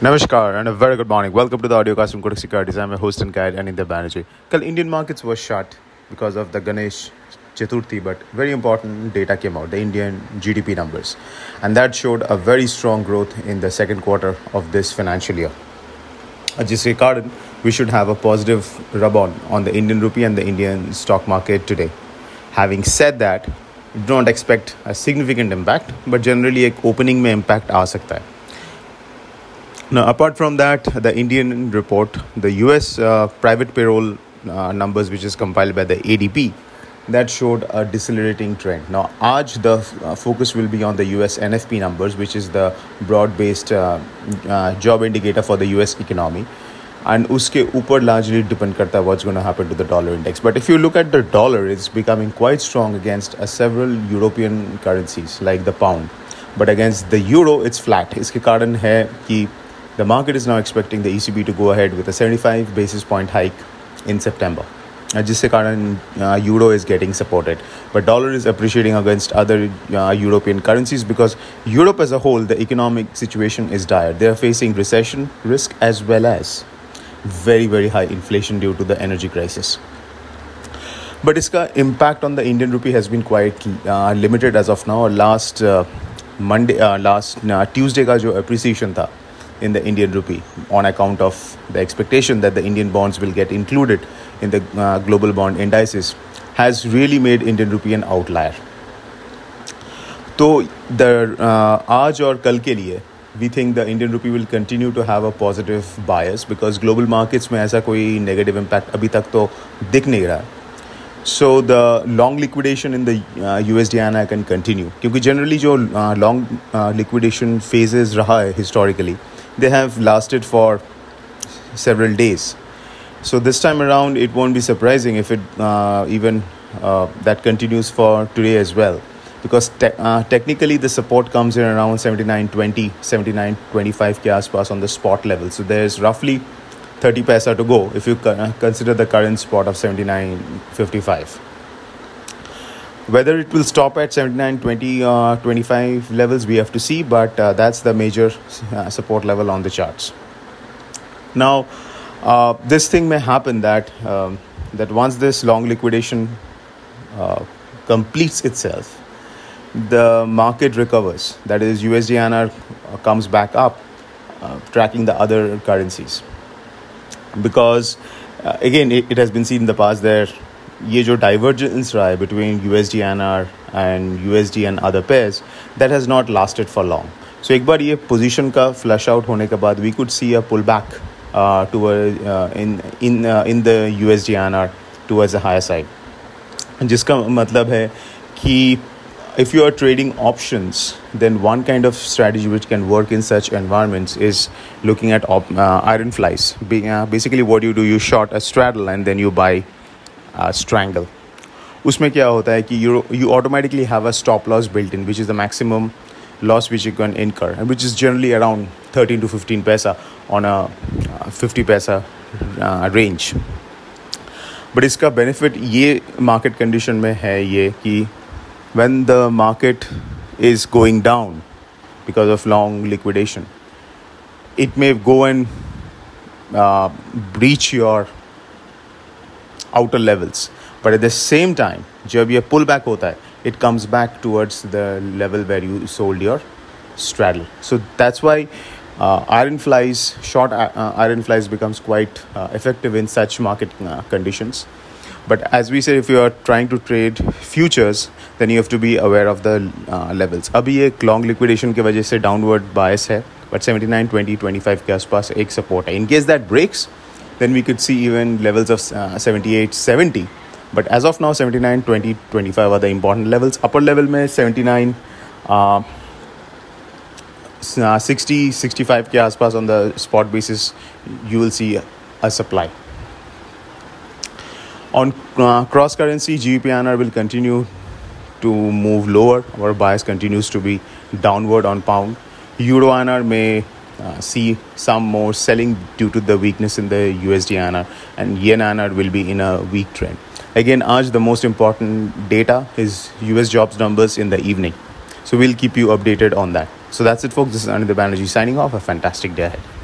Namaskar and a very good morning. Welcome to the audio cast from Kotak Securities. I'm your host and guide Anindya Banerjee. Kal Indian markets were shut because of the Ganesh Chaturthi, but very important data came out, the Indian GDP numbers. And that showed a very strong growth in the second quarter of this financial year. जिसके कारण we should have a positive rub on on the Indian rupee and the Indian stock market today. Having said that, do not expect a significant impact, but generally एक opening में impact आ सकता है. Now, apart from that, the Indian report, the US uh, private payroll uh, numbers, which is compiled by the ADP, that showed a decelerating trend. Now, आज the uh, focus will be on the US NFP numbers, which is the broad-based uh, uh, job indicator for the US economy. And uske ऊपर largely depend करता है what's going to happen to the dollar index. But if you look at the dollar, it's becoming quite strong against uh, several European currencies like the pound. But against the euro, it's flat. इसके कारण है कि the market is now expecting the ECB to go ahead with a 75 basis point hike in September. जिससे कारण euro is getting supported but dollar is appreciating against other uh, european currencies because europe as a whole the economic situation is dire they are facing recession risk as well as very very high inflation due to the energy crisis but its impact on the indian rupee has been quite uh, limited as of now last uh, monday uh, last uh, tuesday in the Indian rupee on account of the expectation that the Indian bonds will get included in the uh, global bond indices has really made Indian rupee an outlier. So, the uh, aaj or kal ke liye, we think the Indian rupee will continue to have a positive bias because global markets may have koi negative impact abhi tak to dikh nahi. So, the long liquidation in the uh, USD INR can continue. Because generally, jo, uh, long liquidation phases raha hai historically, they have lasted for several days. So this time around, it won't be surprising if it uh, even uh, that continues for today as well, because te- uh, technically the support comes in around 79.20, 79.25 ke aspas on the spot level. So there's roughly 30 paisa to go if you consider the current spot of 79.55. Whether it will stop at 79, 20, uh, 25 levels, we have to see, but uh, that's the major uh, support level on the charts. Now, uh, this thing may happen that um, that once this long liquidation uh, completes itself, the market recovers. That is, USD comes back up, uh, tracking the other currencies. Because again, it, it has been seen in the past there ये जो divergence रहा है between U S D N R and U S D and other pairs that has not lasted for long so एक बार ये position का flash out होने के बाद we could see a pull back in the U S D N R towards the higher side जिसका मतलब है कि if you are trading options then one kind of strategy which can work in such environments is looking at op- uh, iron flies Be- uh, basically what you do you short a straddle and then you buy strangle उसमें क्या होता है कि you you automatically have a stop loss built in which is the maximum loss which you can incur and which is generally around thirteen to fifteen paisa on a fifty paisa range but इसका benefit ये market condition में है ये कि the market is going down because of long liquidation it may go and uh, breach your outer levels but at the same time जब ये pull back होता है it comes back towards the level where you sold your straddle so that's why uh, iron flies short uh, uh iron flies becomes quite uh, effective in such market uh, conditions but as we said if you are trying to trade futures then you have to be aware of the uh, levels अभी एक long liquidation की वजह से downward bias है but 79 20 25 के आसपास एक support है in case that breaks then we could see even levels of uh, 78 70 but as of now 79 20 25 are the important levels. Upper level mein 79 uh, 60 65 ke aspas on the spot basis you will see a supply. On uh, cross currency GBP will continue to move lower. Our bias continues to be downward on pound. Euro INR may uh, Uh, see some more selling due to the weakness in the USD INR and yen INR will be in a weak trend. Again, आज the most important data is US jobs numbers in the evening. So we'll keep you updated on that. So that's it, folks. This is Anindya Banerjee signing off. A fantastic day ahead.